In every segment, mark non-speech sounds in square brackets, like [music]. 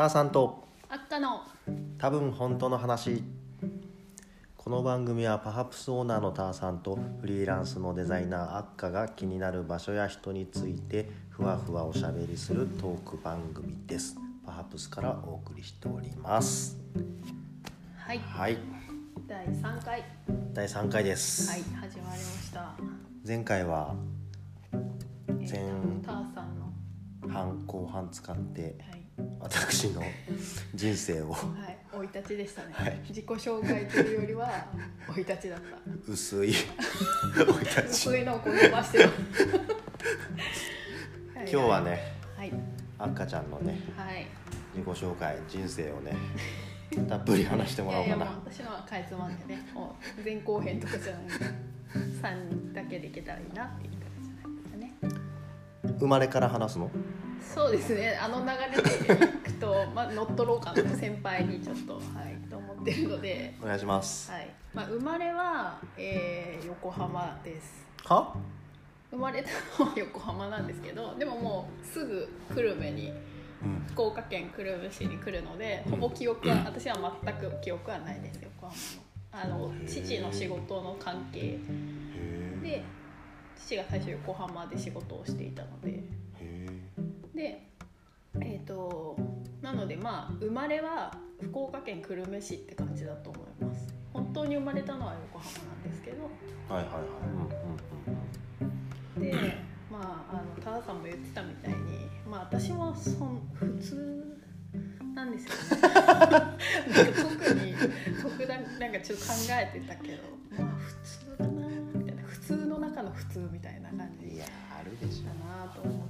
ターさんと。赤の。多分本当の話。この番組はパハプスオーナーのターさんとフリーランスのデザイナーアッカが気になる場所や人についてふわふわおしゃべりするトーク番組です。パハプスからお送りしております。はい。はい。第3回。第3回です、はい始まりました。前回はえー前ターさんの。半後半使ってはい私の人生を。はい生い立ちでしたね、はい。自己紹介というよりは生い立ちだった。薄い。[laughs] 生い立ちそういうのをこう伸ばしてる。[laughs] 今日はねはい。赤ちゃんのねはい。自己紹介人生をねたっぷり話してもらおうかな。私のはかいつまんでねもう前後編とかじゃないんで3人だけでいけたらいいなっていう感じじゃないですかね。生まれから話すの？そうですね。あの流れでいくと、まあ、乗っ取ろうかなと先輩にちょっとはいと思ってるので、お願いします。はい。まあ、生まれは、えー横浜です。は？生まれたのは横浜なんですけどでももうすぐ久留米にうん。福岡県久留米市に来るのでほぼ記憶は私は全く記憶はないです。横浜の。あの父の仕事の関係へで父が最初横浜で仕事をしていたので。えでえっ、となのでまあ生まれは福岡県久留米市って感じだと思います。本当に生まれたのは横浜なんですけど。はいはいはい。でまああの多田さんも言ってたみたいにまあ私もそん普通なんですよね。[laughs] 特に特段なんかちょっと考えてたけど。まあ普通だなみたいな。普通の中の普通みたいな感じいやあるでしだなと思ってて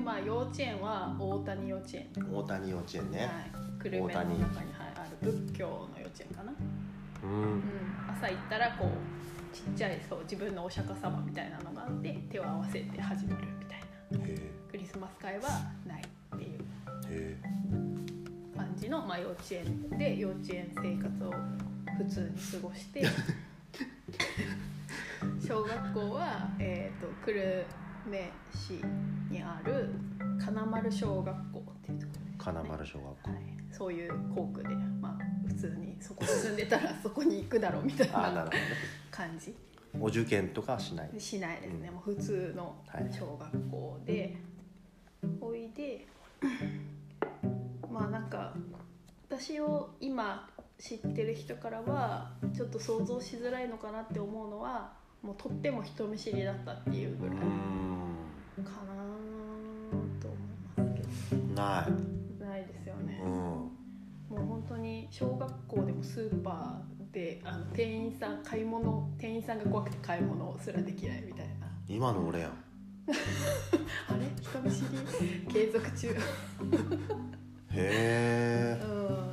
でまあ幼稚園は大谷幼稚園。ょ大谷幼稚園ね。はい、久留米の中に、はい、ある仏教の幼稚園かな、うん。うん、朝行ったらこうちっちゃいそう自分のお釈迦様みたいなのがあって手を合わせて始まるみたいな。へクリスマス会はないっていう感じの、まあ、幼稚園で幼稚園生活を普通に過ごして [laughs] 小学校は、えー、と久留米市にある金丸小学校っていうところね、金丸小学校。はい、そういう校区で、まあ、普通にそこに住んでたらそこに行くだろうみたいな感じ。お受験とかはしない。しないですね、うん。もう普通のはい。小学校で、おいでまあなんか私を今知ってる人からはちょっと想像しづらいのかなって思うのはもうとっても人見知りだったっていうぐらいかうなと思いますけんない。どないですよね。うん。もう本当に小学校でもスーパーであの店員さん買い物店員さんが怖くて買い物すらできないみたいな。今の俺やん。[laughs] あれ？人見知り？継続中。へえ。う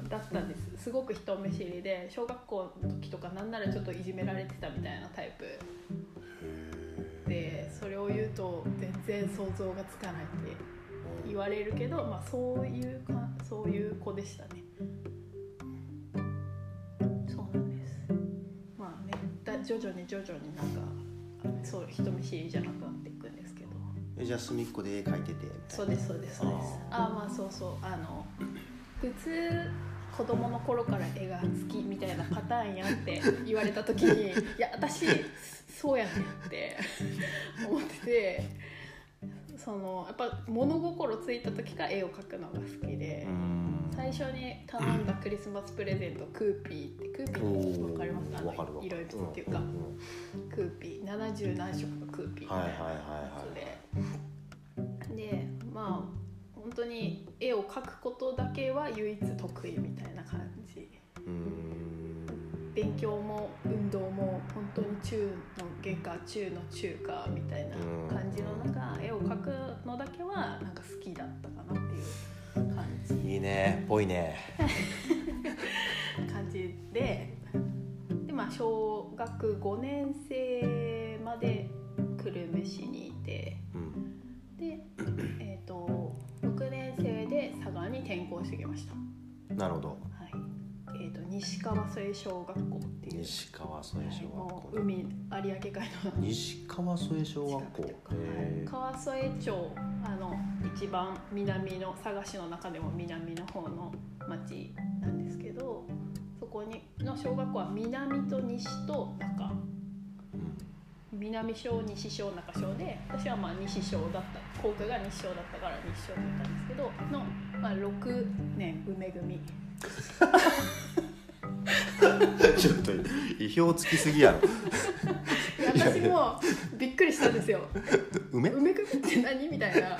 ん。だったんです。すごく人見知りで小学校の時とかなんならちょっといじめられてたみたいなタイプでそれを言うと全然想像がつかないって言われるけど、まあ、そういうかそういう子でしたね。そうなんです。まあねだ徐々に徐々になんかそう人見知りじゃなくなっていくんですけど。えじゃあ隅っこで絵描いててみたいな。そうですそうですそうです。ああまあそうそう。あの普通子供の頃から絵が好きみたいなパターンやって言われた時に [laughs] いや私そうやねんって思っててそのやっぱ物心ついた時から絵を描くのが好きで最初に頼んだクリスマスプレゼントクーピーってクーピーって分かりますか？色々っていうかクーピー70何色かクーピーみたいなはいはいはいやつででまあ本当に絵を描くことだけは唯一得意みたいな感じ。勉強も運動も本当に中の下か中の中かみたいな感じの中絵を描くのだけはなんか好きだったかなっていう感じ。いいねぽいね。[laughs] 感じでで、まあ、小学5年生まで久留米市にいてうん。で、転校してきました、なるほど。はい。えー、と西川添小学校っていう。西川添小学も校う海有明海の。西川添小学校。川添町あの一番南の佐賀市の中でも南の方の町なんですけどそこにの小学校は南と西と中。うん。南小西小中小で私はまあ西小だった。校区が西小だったから西小って言ったんですけどの、まあ、6年梅組。[laughs] ちょっと意表つきすぎやろ。私もびっくりしたんですよ。梅？梅組って何？みたいな。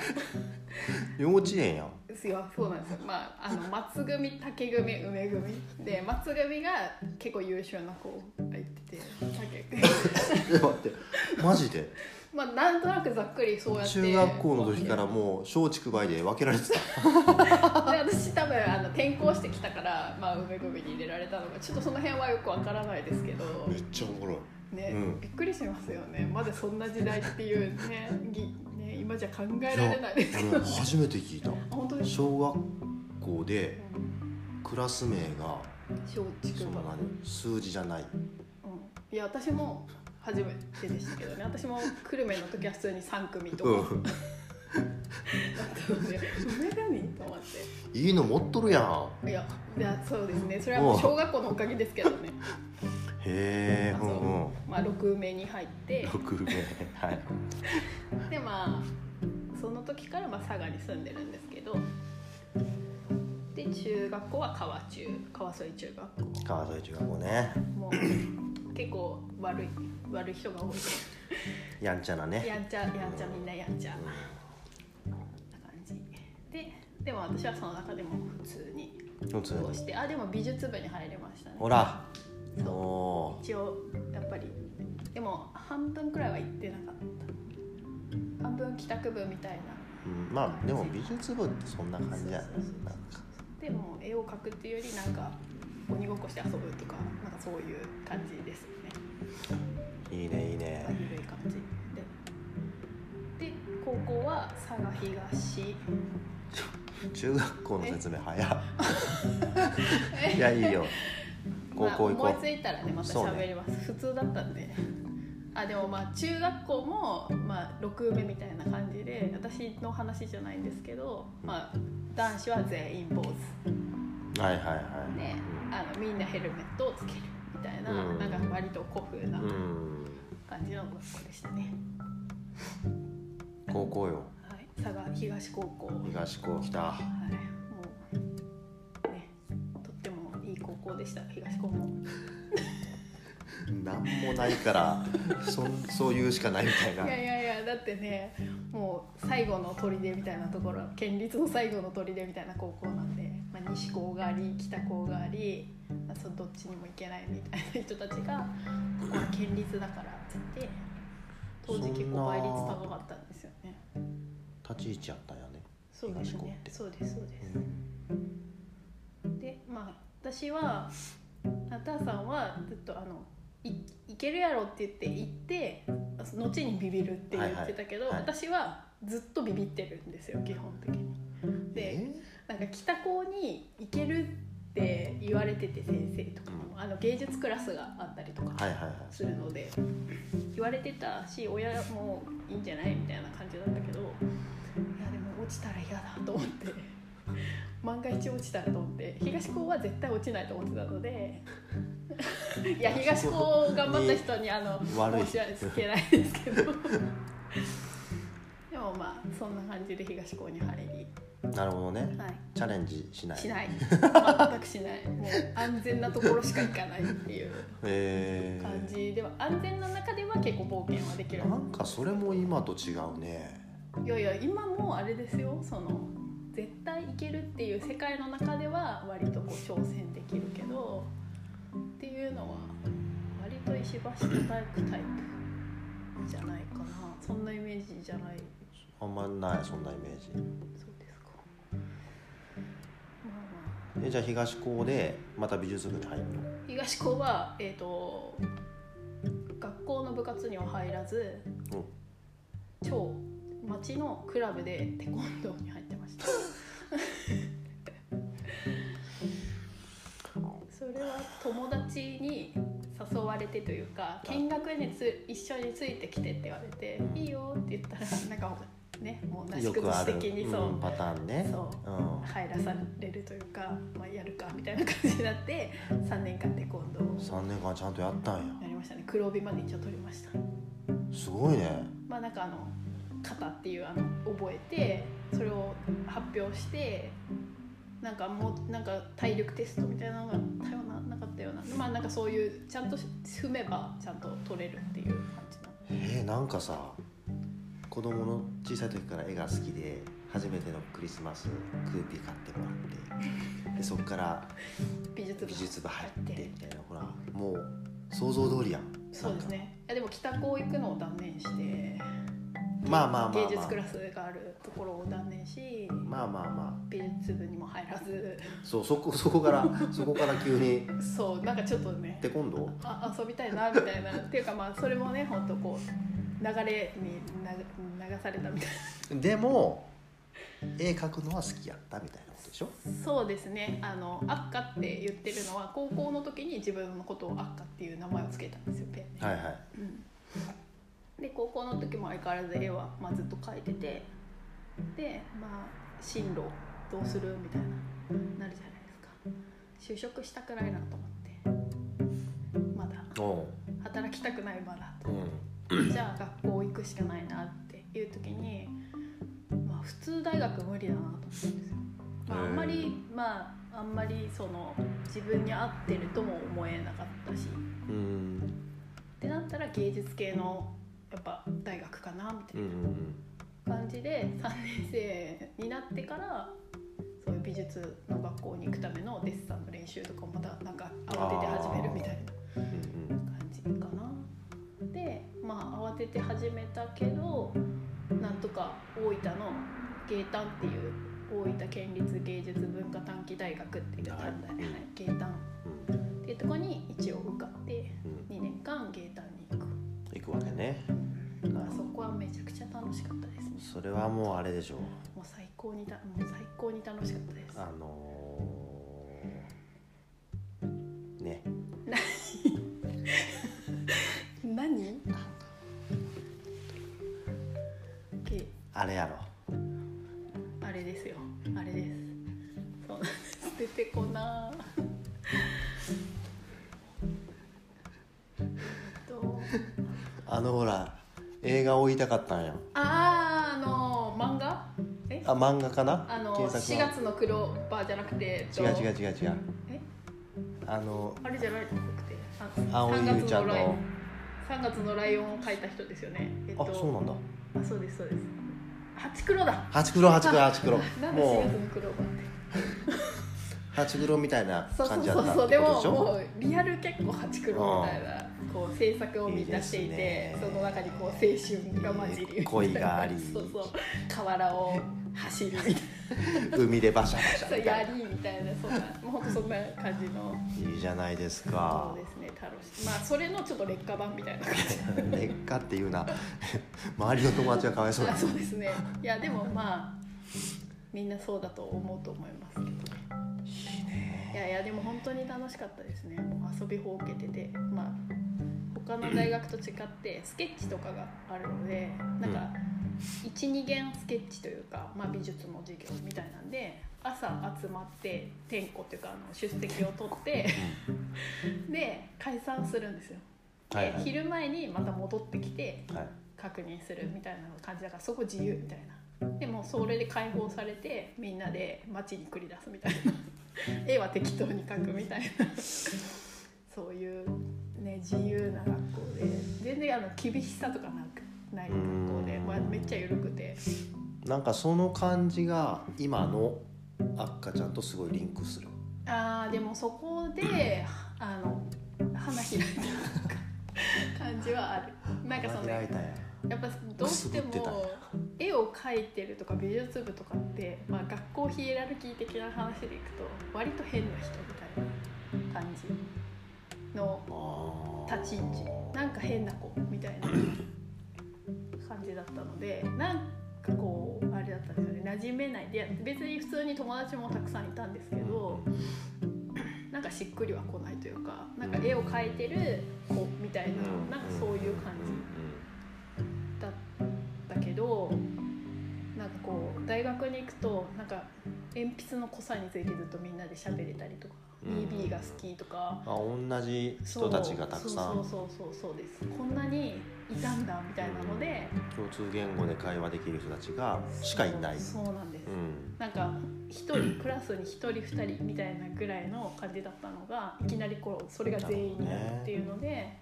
幼稚園やん。ですよ。そうなんですよ。まああの松組竹組梅組。で松組が結構優秀な子がいてて竹。組 [laughs] え待って。マジで？まあなんとなくざっくりそうやって。中学校の時からもう松竹梅で分けられてた。で [laughs] 私多分あの転校してきたから、まあ、梅組に入れられたのがちょっとその辺はよくわからないですけど。めっちゃおもろい。ね、うん。びっくりしますよね。まだそんな時代っていうねぎね今じゃ考えられない。ですけど俺初めて聞いた。[laughs] 本当です小学校でクラス名が松竹梅。何数字じゃない。うん、いや私も初めてでしたけどね。私も久留米の時は普通に3組とか。うん。だったので梅組と思って。いいの持っとるやん。いやいやそうですね。それはもう小学校のおかげですけどね。へえううん。う。んまあ6名に入って。六名はい。でまあその時からまあ佐賀に住んでるんですけど。で中学校は川中川添中学校。川添中学校ね。もう結構悪い悪い人が多い。やんちゃなね。やんちゃやんちゃみんなやんちゃ。な感じ。ででも私はその中でも普通に過ごしてあでも美術部に入れましたね。ほら。そう。お一応やっぱりでも半分くらいは行ってなかった。半分帰宅部みたいな。うん。まあでも美術部ってそんな感じじゃないでも絵を描くっていうよりなんか鬼ごっこして遊ぶとかそういう感じですよね。いいねいいね。緩い感じで。で高校は佐賀東。中学校の説明早っ。[laughs] いやいいよ。高校行こまあ、思いついたらねまた喋ります、普通だったんで。あでもまあ中学校も、まあ、6目みたいな感じで私の話じゃないんですけど、まあ、男子は全員坊主。うはいはいはい。であのみんなヘルメットをつけるみたいな,、うん。なんか割と古風なうん。感じの学校でしたね、[laughs] 高校よ。はい、佐賀東高校。東高来た。はい、もうねとってもいい高校でした。東高も。なんもないから [laughs] そんそう言うしかないみたいな。いやいやいやだってねもう最後の砦みたいなところ県立の最後の砦みたいな高校なんで、まあ、西高があり北高があり、まあ、そのどっちにも行けないみたいな人たちが「ここは県立だから」って言って当時結構倍率高かったんですよね。立ち位置やったんやねそうですね。そうですそうです。でまあ私はあたーさんはずっとあのいいけるやろって言って行って後にビビるって言ってたけど、はいはい。はい。私はずっとビビってるんですよ基本的に。でなんか北高に行けるって言われてて先生とかも、あの芸術クラスがあったりとかするので言われてたし親もいいんじゃないみたいな感じだったけどいやでも落ちたら嫌だと思って [laughs] 万が一落ちたらと思って東高は絶対落ちないと思ってたので [laughs] いや東高頑張った人にあの申し訳ないですけど。[laughs] でもまあそんな感じで東高に入り、なるほどね。はい、チャレンジしない。しない。[laughs] 全くしない。もう安全なところしか行かないっていうえ感じでは安全な中では結構冒険はできる。ー、なんかそれも今と違うね。いやいや今もあれですよ。その絶対いけるっていう世界の中では割とこう挑戦できるけどっていうのは割と石橋叩くタイプじゃないかな。そんなイメージじゃない。あんまないそんなイメージあまあえじゃあ東高でまた美術部に入るの？東高はえっ、と学校の部活には入らずうん。超町のクラブでテコンドーに入ってました。[laughs] それは友達に誘われてというか見学につ一緒についてきてって言われて「いいよ」って言ったらなんかねもうなし崩し的にそう、うんパターンね。そう。うん、入らされるというか、まあ、やるかみたいな感じになって3年間テコンドーを3年間ちゃんとやったんや。やりましたね。黒帯まで一応取りました。すごいね。まあなんかあの型っていうあの覚えてそれを発表してなんかもうなんか体力テストみたいなのがあったようななかったような。まあなんかそういうちゃんと踏めばちゃんと取れるっていう感じの。えー、なんかさ子供の小さい時から絵が好きで初めてのクリスマスクーピー買ってもらってでそっから美術部美術部入ってみたいなほらもう想像通りやん。そうですね。いやでも北高行くのを断念してまあまあまあまあ。芸術クラスがあるところを断念しまあまあま美術部にも入らず。あそうそこそこからそこから急に。そうなんかちょっとね。テコンドーあ遊びたいなみたいな。っていうかまあそれもね本当こう流れに流流されたみたいでも絵描くのは好きやったみたいなことでしょ？なそうですね。あのアッカって言ってるのは高校の時に自分のことをアッカっていう名前を付けたんですよペンで、はいはい。うん、で高校の時も相変わらず絵は、まあ、ずっと描いてて。でまあ進路どうするみたいななるじゃないですか。就職したくないなと思って。まだ働きたくないまだと。うんじゃあ学校行くしかないなっていう時に、まあ、普通大学無理だなと思ったんですよ。まあ、あんまりまああんまりその自分に合ってるとも思えなかったし。うん。ってなったら芸術系のやっぱ大学かなみたいな感じで3年生になってからそういう美術の学校に行くためのデッサンの練習とかもまたなんか慌てて始めるみたいな。まあ慌てて始めたけどなんとか大分の芸丹っていう大分県立芸術文化短期大学っていうはい短大、うんはい、芸丹。っていうところに一応受かってうん。2年間芸丹に行く。行くわけね。だからそこはめちゃくちゃ楽しかったですね。それはもうあれでしょう。もう最高にたもう最高に楽しかったです。あのー、ね。[laughs] 何？あれやろ。あれですよ。あれです。そうなんです。出てこなえっとあのほら映画を言いたかったんや。あーあの漫画？え？あ漫画かな？あの原作4月のクローバーじゃなくてえっと違う違う違う。違う？えあのあれじゃなくて。あ青井3優ちゃんの。月のライオン。3月のライオンを描いた人ですよね。えっあとそうなんだ。あそうですそうですハチクロだ。ハチクロハチクロハチクロなんで4もう。ハチクロみたいなそうそう感じだったってそうそうでももうリアル結構ハチクロみたいなこう制作をみんなしていてその中にこう青春が混じり恋があり。そうそう。河原を走るみたい [laughs] 海でバシャバシャなみたいやりみたいなそんなもうほんとそんな感じの。ないいじゃないですそうかですね楽しい。まあそれのちょっと劣化版みたいな。感じ劣化っていうな。[laughs] 周りの友達はかわいそうだ。あそうですね。いやでもまあみんなそうだと思うと思いますけど。ねいいね。いやいやでも本当に楽しかったですね。もう遊びほうけてて。まあ他の大学と違ってスケッチとかがあるのでなんか12限スケッチというか、まあ、美術の授業みたいなんで朝集まって点呼っていうかあの出席を取ってで解散するんですよ。で、はいはい。昼前にまた戻ってきてはい。確認するみたいな感じ。だからそこ自由みたいな。でもそれで解放されてみんなで街に繰り出すみたいな。[laughs] 絵は適当に描くみたいな。そういうね自由な学校で。全然あの厳しさとかなくない学校で、まあ、めっちゃ緩くて。なんかその感じが今のあっかちゃんとすごいリンクする。あーでもそこであの花開いた感じはある。なんかそのや。やっぱどうしても絵を描いてるとか美術部とかって、まあ、学校ヒエラルキー的な話でいくと割と変な人みたいな感じの立ち位置。なんか変な子みたいな感じだったのでなんかこうあれだったんですよね。馴染めない。で別に普通に友達もたくさんいたんですけどなんかしっくりは来ないというかなんか絵を描いてる子みたいななんかそういう感じだったけど大学に行くとなんか鉛筆の濃さについてずっとみんなで喋れたりとか、うん EB が好きとか、あ同じ人たちがたくさん。そう。そうそうそうです。こんなにいたんだみたいなので、共通言語で会話できる人たちがしかいない。そうなんです、うん。なんか一人クラスに一人二人みたいなぐらいの感じだったのがいきなりこうそれが全員になるっていうので、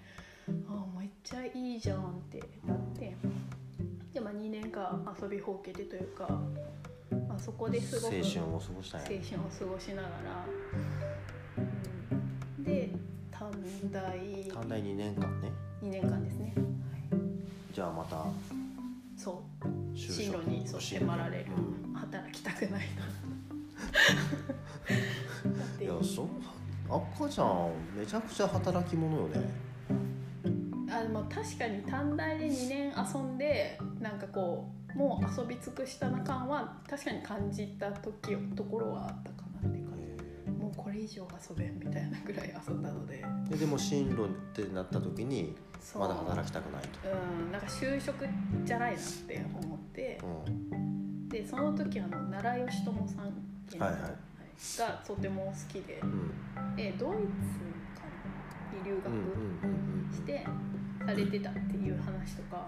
あめっちゃいいじゃんってなって。で、まあ、2年間遊びほうけてというか、まあ、そこですごく青春を過ごしたんや青春を過ごしながら、うん、で短大短大2年間ね。2年間ですね、はい、じゃあまたそう。就進路にそう迫られる、うん。働きたくない。な [laughs] いやそう赤ちゃんめちゃくちゃ働き者よね。あでも確かに短大で2年遊んでなんかこうもう遊び尽くしたな感は確かに感じた時ところはあったかこれ以上遊べんみたいなぐらい遊んだので。ででも進路ってなった時にまだ働きたくないと、うんなんか就職じゃないなって思って。うでその時あの奈良義友さんはいはい。がとても好きで、んうん。えドイツかなに留学してされてたっていう話とか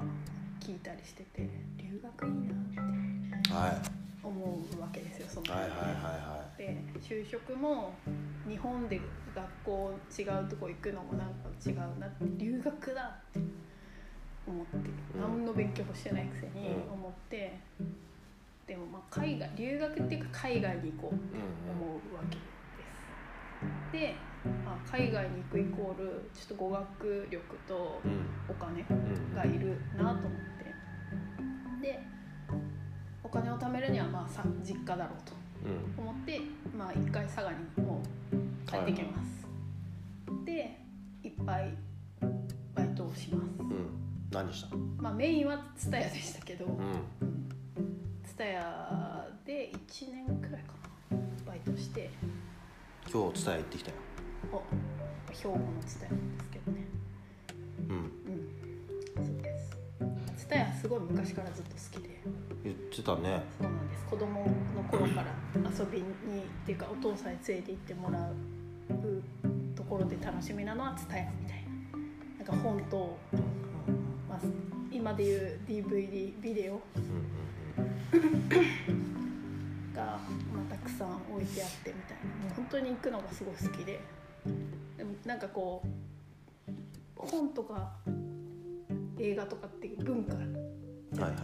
聞いたりしてて留学いいなってはい。思うわけですよそのはいはいはいはで就職も日本で学校違うとこ行くのもなんか違うなって留学だって思って、うん。何の勉強もしてないくせにうん。思って、でもまあ海外留学っていうか海外に行こうい、と思うわけです。で、まあ、海外に行くイコールちょっと語学力とお金うんがいるなと思って。でお金を貯めるにはまあさ実家だろうと。うん思ってまあ一回佐賀にもう帰ってきます、でいっぱいバイトをします。うん。何した？まあメインは蔦屋でしたけど。うん。蔦屋で1年くらいかなバイトして。今日伝え行ってきたよ。お兵庫の蔦屋なんですけどね。うん蔦屋すごい昔からずっと好きで。言ってたね。そうなんです。子供の頃から遊びにっていうかお父さんに連れて行ってもらうところで楽しみなのは蔦屋みたいな。なんか本と、まあ、今でいう DVD ビデオ。が、まあ、たくさん置いてあってみたいな。本当に行くのがすごい好きで。でもなんかこう本とか映画とかって文化じゃないですか、はいはい。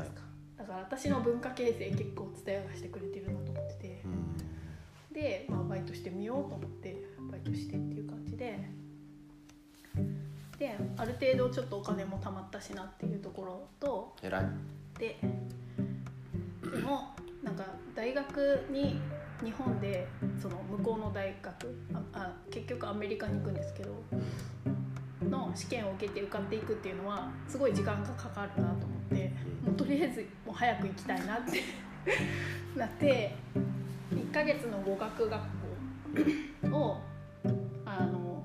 だから私の文化形成結構伝えがしてくれてるなと思ってて。うん。で、まあ、バイトしてみようと思ってバイトしてっていう感じで。である程度ちょっとお金も貯まったしなっていうところと。偉い。ででもなんか大学に日本でその向こうの大学ああ結局アメリカに行くんですけどの試験を受けて受かっていくっていうのはすごい時間がかかるなと思ってもうとりあえずもう早く行きたいなって [laughs] なって1ヶ月の語学学校をあの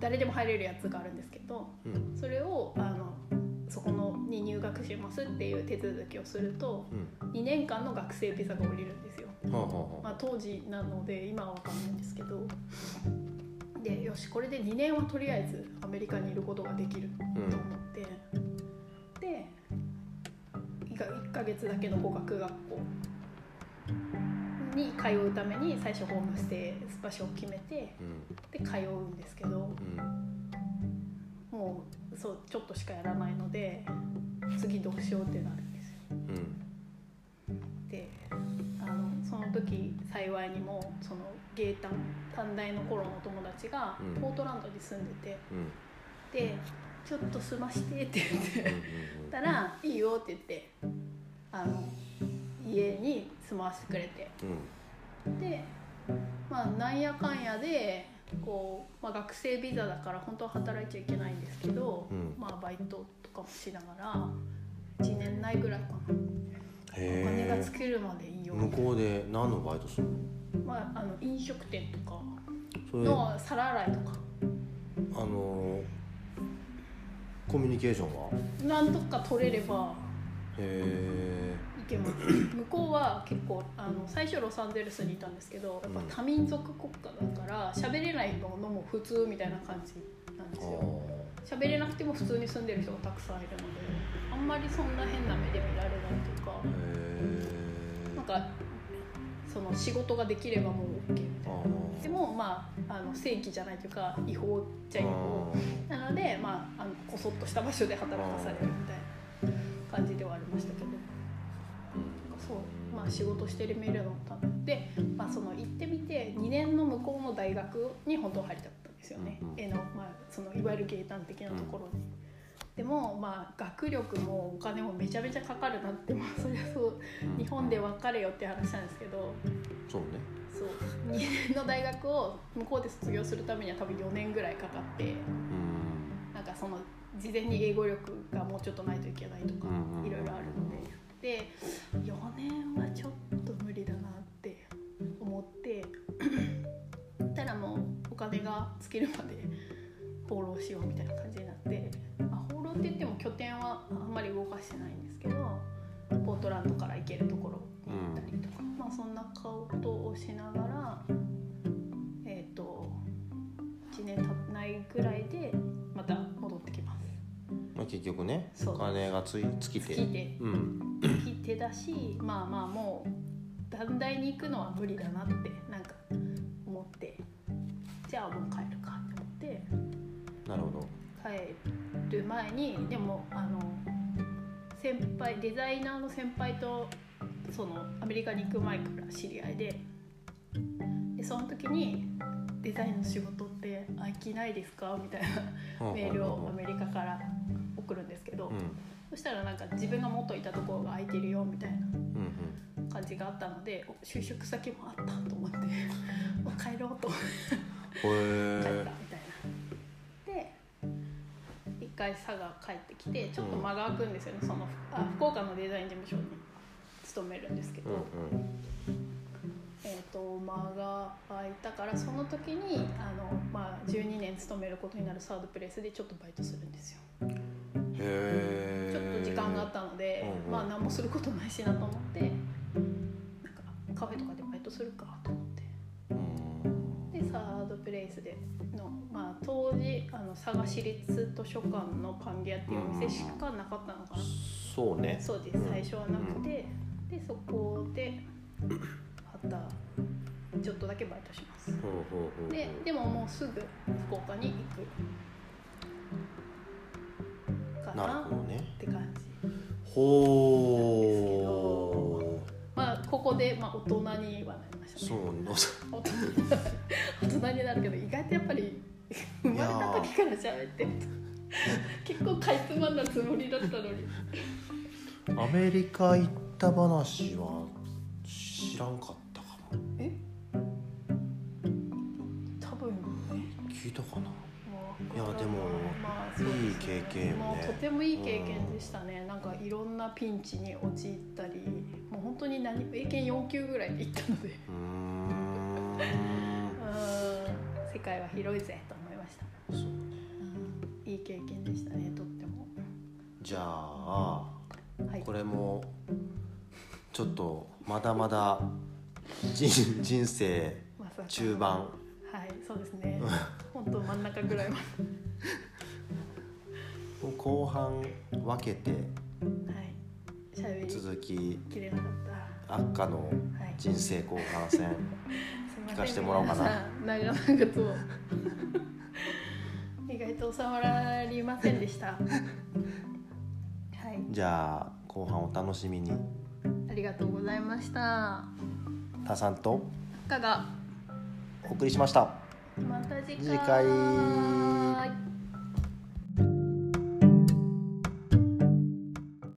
誰でも入れるやつがあるんですけどうん。それをあのそこのに入学しますっていう手続きをするとうん。2年間の学生ビザが下りるんですよ、まあ、当時なので今は分かんないんですけどでよしこれで2年はとりあえずアメリカにいることができるとう思って、で1ヶ月だけの語学学校に通うために最初ホームステイ場所を決めてうん。で通うんですけど。うん。もうそうちょっとしかやらないので次どうしようってなるんですよ。うん。で時幸いにもその芸短短大の頃の友達がうん。ポートランドに住んでて、うん。で「ちょっと住まして」って言って。うん [laughs] たら「いいよ」って言ってあの家に住まわせてくれて。うん。でまあなんやかんやでこう、まあ、学生ビザだから本当は働いちゃいけないんですけど、うん。まあバイトとかもしながら1年内ぐらいかなおへ金がえ尽きるまでいいよ向こうで何のバイトするの？まあ、あの飲食店とかの皿洗いとか。のコミュニケーションは？なんとか取れればへ行けます。向こうは結構あの最初ロサンゼルスにいたんですけどやっぱ多民族国家だから喋れないのも普通みたいな感じなんですよ。え喋れなくても普通に住んでる人がたくさんいるのであんまりそんな変な目で見られないというかへなんかその仕事ができればもう OK みたいな。でもまああの正規じゃないというか違法っちゃ違法なのでまああのこそっとした場所で働かされるみたいな感じではありましたけど。そうまあ仕事してるメールだった。ので、まあ、その行ってみて2年の向こうの大学に本当は入りたかったんですよね、うんうん。絵の、まあ、そのいわゆる芸団的なところに。でもまあ学力もお金もめちゃめちゃかかるなってまあそりゃそう。日本で別れよって話なんですけど。そうね。そう。2年の大学を向こうで卒業するためには多分4年ぐらいかかって。うん。なんかその事前に英語力がもうちょっとないといけないとかいろいろあるので。で4年はちょっと金が尽きるまで放浪しようみたいな感じになって、まあ、放浪って言っても拠点はあんまり動かしてないんですけどポートランドから行けるところに行ったりとか、まあそんなことをしながらえっ、と1年経たないぐらいでまた戻ってきます。まあ結局ねお金がつい尽きて。尽きて。うん。きてだしまあまあもう短大に行くのは無理だなってなんかじゃあもう帰るかって思って。なるほど。帰る前にでもあの先輩デザイナーの先輩とそのアメリカに行く前から知り合いで。でその時に「デザインの仕事って空きないですか?」みたいなメールをアメリカから送るんですけど、うん。そしたらなんか自分が元いたところが空いてるよみたいなうん感じがあったのでお就職先もあったと思って。[laughs] もう帰ろうとうん帰へったみえたいな。で一回佐賀帰ってきてちょっと間が空くんですよね、そのあ福岡のデザイン事務所に勤めるんですけど、うんうん。えー、と間が空いたからその時にあの、まあ、12年勤めることになるサードプレイスでちょっとバイトするんですよ。へえちょっと時間があったので、うんうん。まあ何もすることないしなと思ってなんかカフェとかでバイトするかと思ードプレイスでの、まあ、当時あの佐賀市立図書館のパンゲアっていうお店しかなかったのかな、そうね。そうです。うん。最初はなくて、でそこでまたちょっとだけバイトします。ででももうすぐ福岡に行くかなって感じ。ほまあここで、まあ、大人にはなそう。の大人大人になるけど意外とやっぱり生まれた時から喋ってる。と結構かいつまんだつもりだったのに。アメリカ行った話は知らんかったかも。え？多分ね。聞いたかな？いやでもまあいい経験よね。もうとてもいい経験でしたね、なんかいろんなピンチに陥ったりもう本当に何英検4級ぐらいで行ったので世界は広いぜと思いました、いい経験でしたねとっても。じゃあはい。これもちょっとまだまだ人人生中盤。はいそうですね。本当真ん中ぐらいま後半分けてではい。続ききれなかった。悪化のはい人生後半戦。す [laughs] い聞かせてもらおうかな。長々と意外と収まりませんでした。はい。じゃあ後半お楽しみに。ありがとうございました。タさんと？赤が。お送りしました。また次回